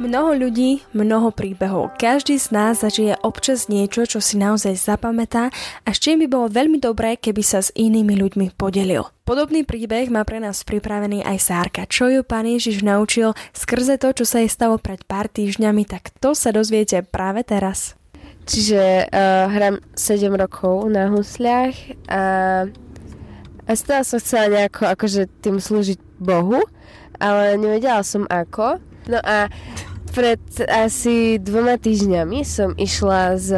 Mnoho ľudí, mnoho príbehov. Každý z nás zažije občas niečo, čo si naozaj zapamätá a s čím by bolo veľmi dobré, keby sa s inými ľuďmi podelil. Podobný príbeh má pre nás pripravený aj Sárka. Čo ju pán Ježiš naučil skrze to, čo sa jej stalo pred pár týždňami, tak to sa dozviete práve teraz. Čiže uh, hram 7 rokov na husliach a, a stále som chcela nejako akože tým slúžiť Bohu, ale nevedela som ako. No a pred asi dvoma týždňami som išla s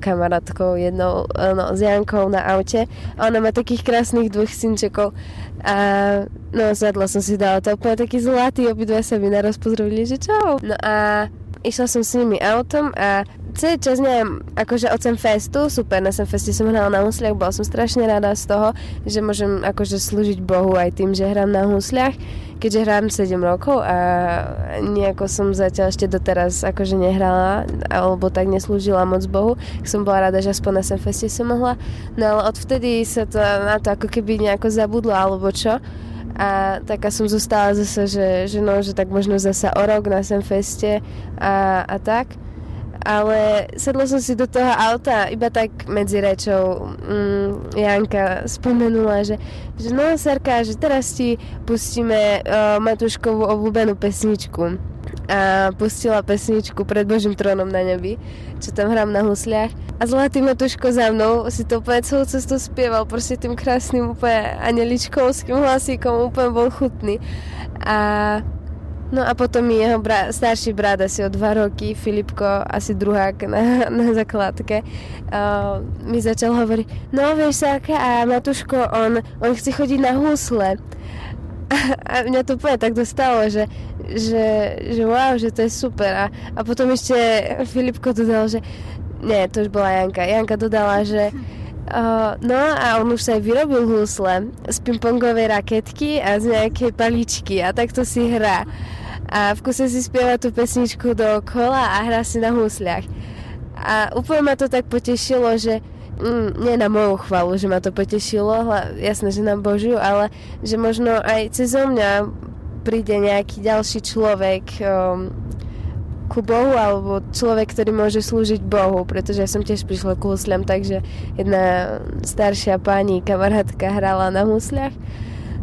kamarátkou jednou, no, s Jankou na aute a ona má takých krásnych dvoch synčekov a no sadla som si dala to úplne taký zlatý, obidva sa mi naraz pozdravili, že čau. No a išla som s nimi autom a celý čas, neviem, akože od Festu, super, na Feste som hrala na husliach, bola som strašne rada z toho, že môžem akože slúžiť Bohu aj tým, že hrám na husliach, keďže hrám 7 rokov a nejako som zatiaľ ešte doteraz akože nehrala, alebo tak neslúžila moc Bohu, som bola rada, že aspoň na Feste som mohla, no ale odvtedy sa to na to ako keby nejako zabudlo, alebo čo, a taká som zostala zase, že, že no, že tak možno zase o rok na Feste a, a tak ale sedla som si do toho auta iba tak medzi rečou mm, Janka spomenula, že, že no Sarka, že teraz ti pustíme uh, Matúškovú obľúbenú pesničku a pustila pesničku pred Božím trónom na nebi, čo tam hrám na husliach. A Zlatý Matuško za mnou si to úplne celú cestu spieval, proste tým krásnym úplne aneličkovským hlasíkom, úplne bol chutný. A No a potom mi jeho bra- starší brat asi o dva roky, Filipko, asi druhák na, na základke, uh, mi začal hovoriť, no vieš Sáka a Matuško, on, on chce chodiť na husle. A, a mňa to úplne tak dostalo, že, že, že wow, že to je super. A, a potom ešte Filipko dodal, že nie, to už bola Janka. Janka dodala, že Uh, no a on už sa aj vyrobil husle z pingpongovej raketky a z nejakej paličky a takto si hrá. A v kuse si spieva tú pesničku do kola a hrá si na husliach. A úplne ma to tak potešilo, že mm, nie na moju chvalu, že ma to potešilo, jasné, že na Božiu, ale že možno aj cez mňa príde nejaký ďalší človek, um, ku Bohu alebo človek, ktorý môže slúžiť Bohu, pretože ja som tiež prišla k husliam, takže jedna staršia pani, kamarátka hrala na husliach.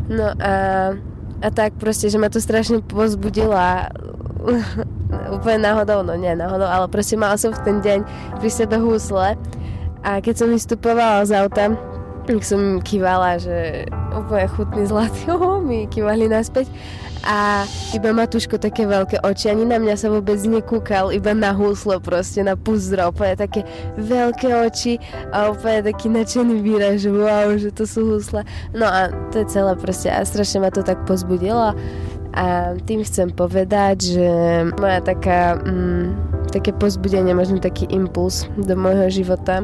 No a, a tak proste, že ma to strašne pozbudila úplne náhodou, no nie náhodou, ale proste mala som v ten deň pri sebe husle. A keď som vystupovala z auta, som kývala, že úplne chutný zlatý, oh, mi kývali naspäť. A iba Matúško také veľké oči, ani na mňa sa vôbec nekúkal, iba na húslo proste, na puzdro, úplne také veľké oči a úplne taký nadšený výraz, že wow, že to sú húsle. No a to je celé proste a strašne ma to tak pozbudilo. A tým chcem povedať, že moja taká, mm, také pozbudenie, možno taký impuls do môjho života